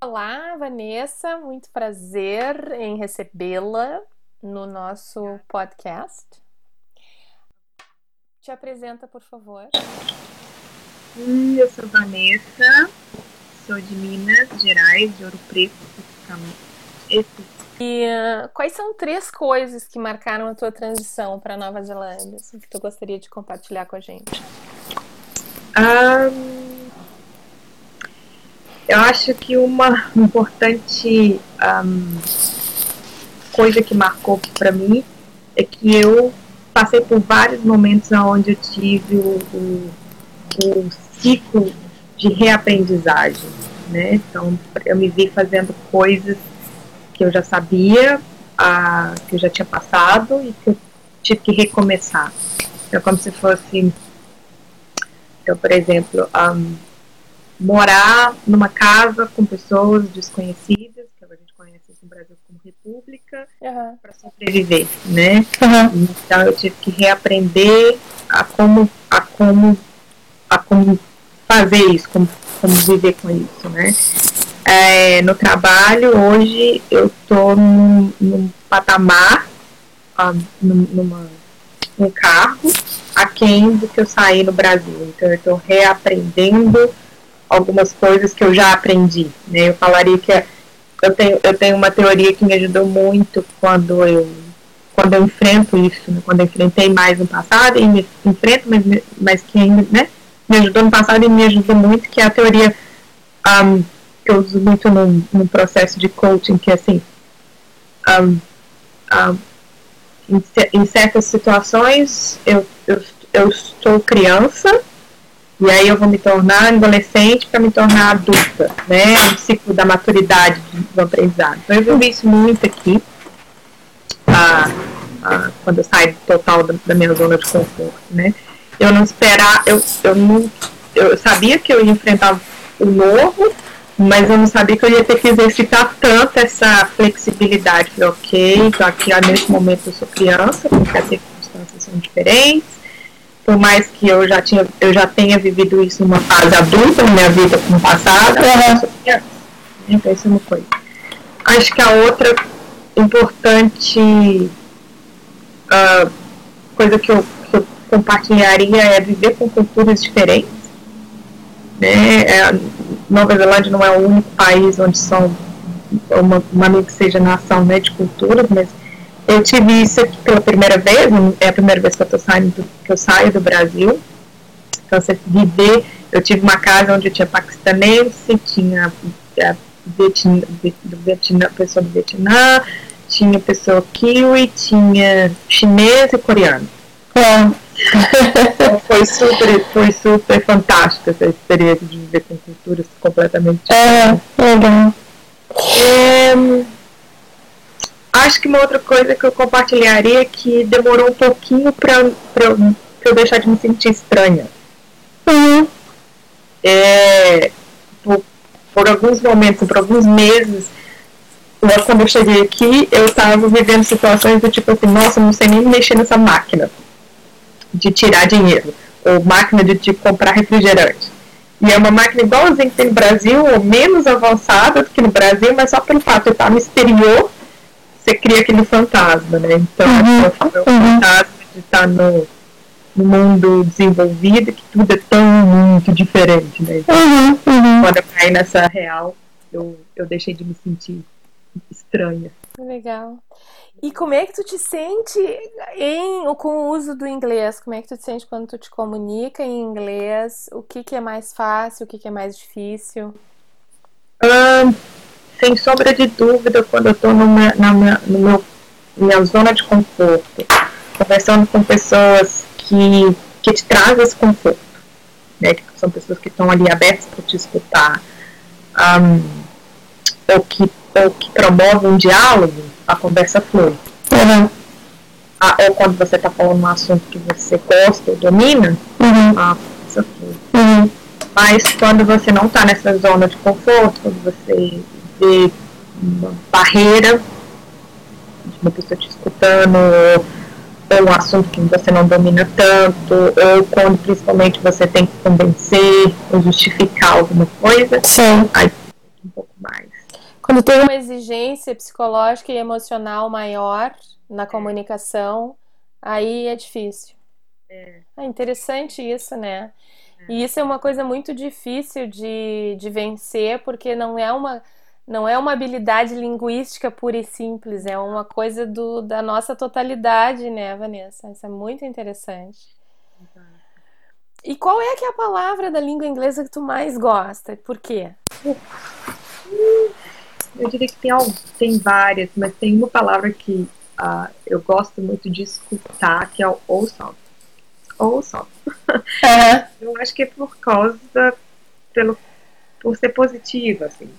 Olá, Vanessa, muito prazer em recebê-la no nosso podcast. Te apresenta, por favor. Eu sou Vanessa, sou de Minas Gerais, de Ouro Preto, especificamente. E uh, quais são três coisas que marcaram a tua transição para Nova Zelândia assim, que tu gostaria de compartilhar com a gente? Um, eu acho que uma importante um, coisa que marcou para mim é que eu passei por vários momentos onde eu tive o, o, o ciclo de reaprendizagem, né? Então eu me vi fazendo coisas que eu já sabia, a, que eu já tinha passado e que eu tive que recomeçar. Então, como se fosse, então, por exemplo, um, morar numa casa com pessoas desconhecidas, que a gente conhece no Brasil como república, uhum. para sobreviver, né? Uhum. Então, eu tive que reaprender a como, a como, a como fazer isso, como, como viver com isso, né? é, no trabalho, hoje eu estou num, num, patamar, uh, numa, um cargo aquém do que eu saí no Brasil. Então eu estou reaprendendo algumas coisas que eu já aprendi. Né? Eu falaria que eu tenho, eu tenho uma teoria que me ajudou muito quando eu quando eu enfrento isso, né? quando eu enfrentei mais no passado e me enfrento, mas, mas que ainda né? me ajudou no passado e me ajudou muito, que é a teoria um, que eu uso muito no, no processo de coaching, que é assim, um, um, em, em, certas situações eu, eu, eu estou criança, e aí eu vou me tornar adolescente para me tornar adulta, né? Um ciclo da maturidade do aprendizado. Então eu vi isso muito aqui, ah, ah, quando eu saio total da, da, minha zona de conforto, né? Eu não esperar, eu, eu não, eu sabia que eu ia enfrentar o novo, mas eu não sabia que eu ia ter que exercitar tanto essa flexibilidade. Falei, ok, então aqui nesse momento eu sou criança, porque as circunstâncias são diferentes. Por mais que eu já, tinha, eu já tenha vivido isso numa fase adulta na minha vida no passado, uhum. Então isso é uma coisa. Acho que a outra importante uh, coisa que eu, que eu compartilharia é viver com culturas diferentes. Né? É, Nova Zelândia não é o único país onde são uma, uma que seja nação né, de culturas, mas eu tive isso aqui pela primeira vez, é a primeira vez que eu, tô saindo do, que eu saio do Brasil. Então, você viver, eu tive uma casa onde tinha paquistanense, tinha é, Vietnã, do Vietnã, pessoa do Vietnã, tinha pessoa kiwi, tinha chinês e coreano. É. Então, foi super, foi super fantástica essa experiência de viver com culturas completamente diferentes. É, legal. É, acho que uma outra coisa que eu compartilharia é que demorou um pouquinho para eu, eu deixar de me sentir estranha. Uhum. É, por, por alguns momentos, por alguns meses, quando eu cheguei aqui, eu estava vivendo situações do tipo assim, nossa, não sei nem mexer nessa máquina de tirar dinheiro, ou máquina de, de comprar refrigerante. E é uma máquina igualzinha que tem no Brasil, ou menos avançada do que no Brasil, mas só pelo fato de estar no exterior, você cria aquele fantasma, né? Então, uhum, é o fantasma de estar no, no mundo desenvolvido, que tudo é tão muito diferente, né? Então, uhum, uhum. Quando eu caí nessa real, eu, eu deixei de me sentir estranha. Legal. E como é que tu te sente em, com o uso do inglês? Como é que tu te sente quando tu te comunica em inglês? O que, que é mais fácil, o que, que é mais difícil? Sem sombra de dúvida, quando eu estou numa, na minha, no meu, minha zona de conforto, conversando com pessoas que, que te trazem esse conforto, né, que são pessoas que estão ali abertas para te escutar, um, ou, que, ou que promovem um diálogo, a conversa flui. Uhum. Ah, ou quando você está falando um assunto que você gosta ou domina, uhum. a conversa flui. Uhum. Mas quando você não está nessa zona de conforto, quando você uma barreira de uma pessoa te escutando, ou, um assunto que você não domina tanto, ou quando principalmente você tem que convencer ou justificar alguma coisa, Sim. aí um pouco mais Quando tem uma exigência psicológica e emocional maior na comunicação, aí é difícil. É, É interessante isso, né? E isso é uma coisa muito difícil de, de vencer, porque não é uma, não é uma habilidade linguística pura e simples, é uma coisa do, da nossa totalidade, né, Vanessa? Isso é muito interessante. E qual é que é a palavra da língua inglesa que tu mais gosta? Por quê? Eu diria que tem, tem várias, mas tem uma palavra que ah, eu gosto muito de escutar, que é o awesome. Awesome. Eu acho que é por causa, pelo, por ser positiva, assim.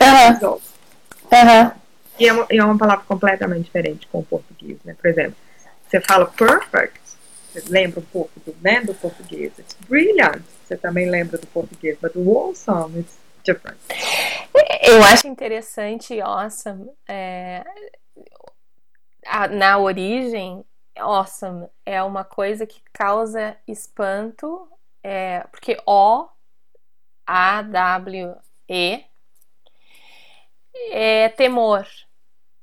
Aham, aham. E é, uma, e é uma palavra completamente diferente com o português, né? Por exemplo, você fala perfect, você lembra um pouco do, né, do português. It's brilliant, você também lembra do português. But awesome, it's different. Eu acho interessante, awesome, é, a- na origem, awesome é uma coisa que causa espanto, é, porque O, A, W, E é temor.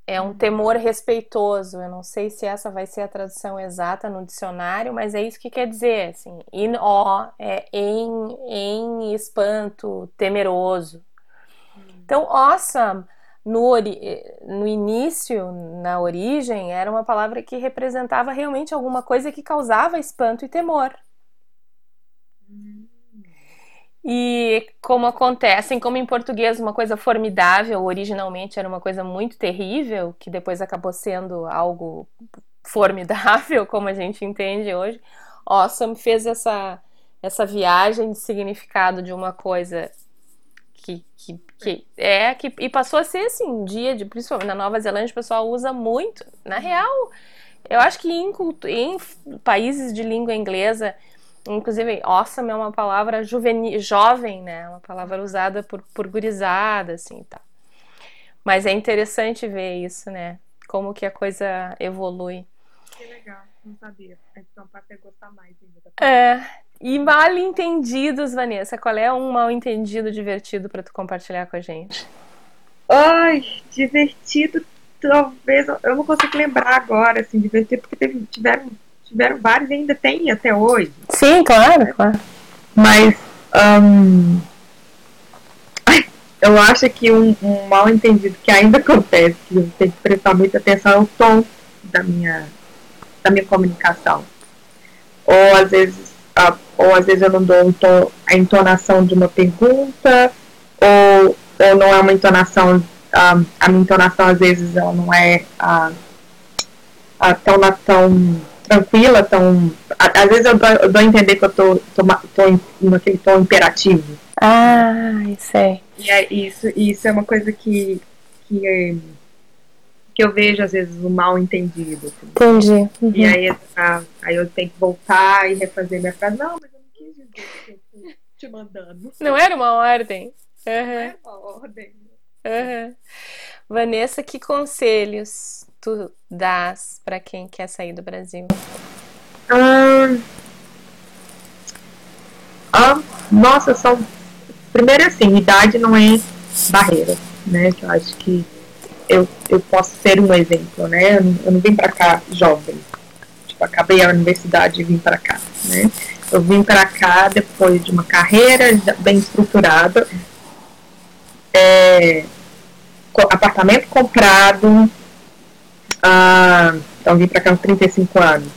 É um temor respeitoso. Eu não sei se essa vai ser a tradução exata no dicionário, mas é isso que quer dizer, assim. In awe é em, em espanto, temeroso. Então, awesome, no, no início, na origem, era uma palavra que representava realmente alguma coisa que causava espanto e temor. E como acontece, assim como em português uma coisa formidável originalmente era uma coisa muito terrível, que depois acabou sendo algo formidável, como a gente entende hoje, Awesome fez essa, essa viagem de significado de uma coisa que, que, que é que e passou a ser assim, um dia de principalmente na Nova Zelândia o pessoal usa muito. Na real, eu acho que em, em países de língua inglesa Inclusive, awesome é uma palavra juvenil, jovem, né? Uma palavra usada por, por gurizada, assim, e tal. Mas é interessante ver isso, né? Como que a coisa evolui. Que legal, não sabia. Então passei a gostar mais ainda da É. E mal entendidos, Vanessa. Qual é um mal entendido divertido para tu compartilhar com a gente? Ai, divertido, talvez. Eu não consigo lembrar agora, assim, divertido, porque teve, tiveram, tiveram vários e ainda tem até hoje. Sim, claro, claro. Mas ai, eu acho que um, um mal entendido que ainda acontece, que eu tenho que prestar muita atenção, é o tom da minha, da minha comunicação. Ou às vezes, ah, ou às vezes eu não dou um tom, a entonação de uma pergunta, ou, ou não é uma entonação, ah, a minha entonação às vezes ela não é ah, ah, tão, tão tranquila, tão. a- Às vezes eu dou, eu dou a entender que eu tô, tô, tô em- naquele tom imperativo. Ah, sei. E é isso, e isso é uma coisa que, que, é- que eu vejo às vezes o mal entendido. assim. Entendi. E aí, ah, aí eu tenho que voltar e refazer minha frase. Não, mas eu não quis dizer que eu tô te mandando. Não era uma ordem. Não Aham, é uma ordem. aham. Vanessa, que conselhos tu dás para quem quer sair do Brasil? Ah, ah, nossa, são. Primeiro assim, idade não é barreira, né? Eu acho que eu, eu posso ser um exemplo, né? Eu eu não vim pra cá jovem. Tipo, acabei a universidade e vim pra cá, né? Eu vim pra cá depois de uma carreira bem estruturada, é, apartamento comprado, ah, então vim pra cá com 35 anos.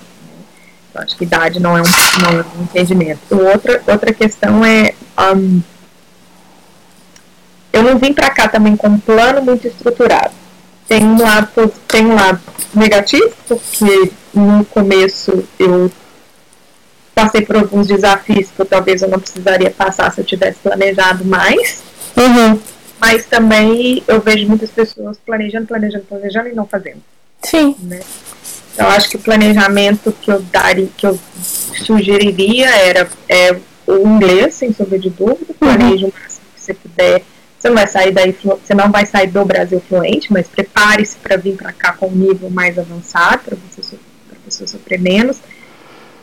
Eu acho que idade não é um, não é um entendimento. O outra, outra questão é. ahn, eu não vim para cá também com um plano muito estruturado. Tem um lado, tem um lado negativo, porque no começo eu passei por alguns desafios que eu, talvez eu não precisaria passar se eu tivesse planejado mais. Uhum. Mas também eu vejo muitas pessoas planejando, planejando, planejando e não fazendo Sim. né? Eu acho que o planejamento que eu daria, que eu sugeriria era é, o inglês, sem sombra de dúvida, planeje o máximo que você puder. Você não vai sair daí, você não vai sair do Brasil fluente, mas prepare-se para vir para cá com um nível mais avançado, para você, pra você sofrer menos.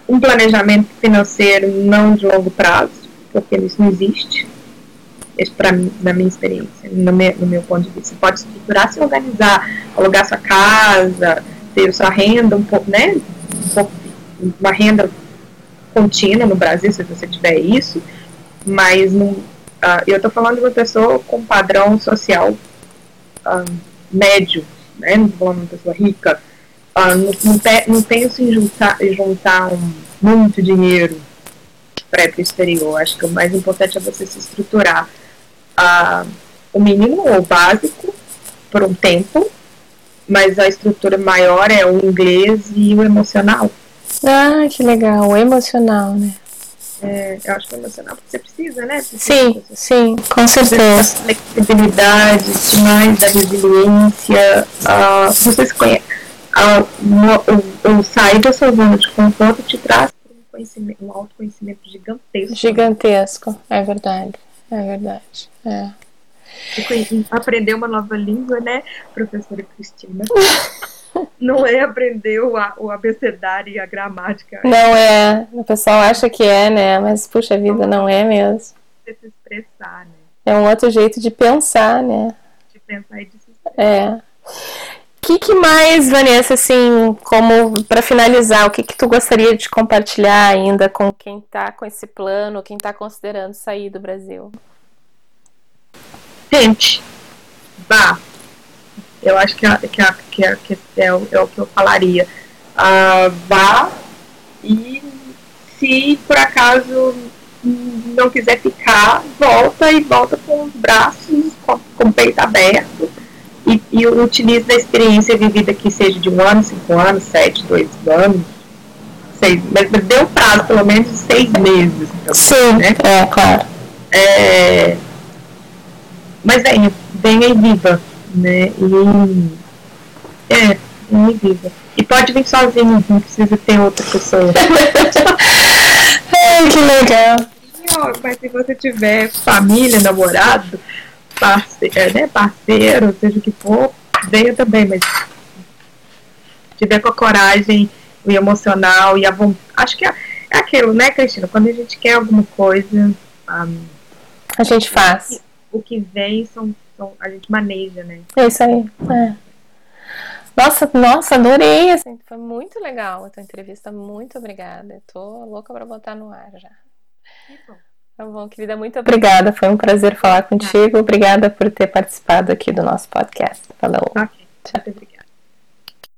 Um planejamento financeiro não de longo prazo, porque isso não existe. Para mim, na minha experiência, no meu, no meu ponto de vista. Você pode estruturar, se organizar, alugar sua casa, ter sua renda um pouco, né? Um uma renda contínua no Brasil, se você tiver isso, mas não, uh, eu estou falando de uma pessoa com padrão social uh, médio, né? Não estou falando de uma pessoa rica. Uh, não, não, te, não penso em juntar, juntar um, muito dinheiro para para o exterior. Acho que o mais importante é você se estruturar uh, o mínimo ou básico por um tempo, mas a estrutura maior é o inglês e o emocional. Ah, que legal, o emocional, né? É, eu acho que é emocional você precisa, né? Você sim, precisa. sim, com certeza. Flexibilidade, mais da resiliência. Uh, você se conhece. Uh, o, o, sair da sua zona de conforto te traz um, conhecimento, um autoconhecimento gigantesco. Gigantesco, é verdade. É verdade. É. Aprender uma nova língua, né, professora Cristina? não é aprender o, o abecedário e a gramática. Não é. O pessoal acha que é, né? Mas, puxa vida, não é mesmo. Se expressar, né? É um outro jeito de pensar, né? De pensar e de se expressar. É. Que, que mais, Vanessa, assim, como para finalizar, o que, que tu gostaria de compartilhar ainda com quem está com esse plano, quem está considerando sair do Brasil? Tente. Vá eu acho que, que, que, que é, o, é, o, que eu falaria. Uh, vá e se por acaso não quiser ficar, volta e volta com os braços, com, com o peito aberto e, e utilize a experiência vivida que seja de um ano, cinco anos, sete, dois anos, seis, mas, mas dê um prazo pelo menos de seis meses. Então, Sim, né? é, claro. É, mas venha, venha e viva né? E é, me viva. E pode vir sozinho, não precisa ter outra pessoa. Ai, que legal. Mas se você tiver família, namorado, parceiro, é, né, parceiro, seja o que for, venha também, mas tiver com a coragem, o emocional e a vontade. Acho que é, é aquilo, né, Cristina? Quando a gente quer alguma coisa. Um, a gente faz. O que vem são então a gente maneja, né? É isso aí. É. Nossa, nossa, adorei. Assim, foi muito legal a tua entrevista. Muito obrigada. Tô louca para botar no ar já. Tá bom, querida, muito obrigada. Foi um prazer falar contigo. Obrigada por ter participado aqui do nosso podcast. Falou. Ok. Tchau.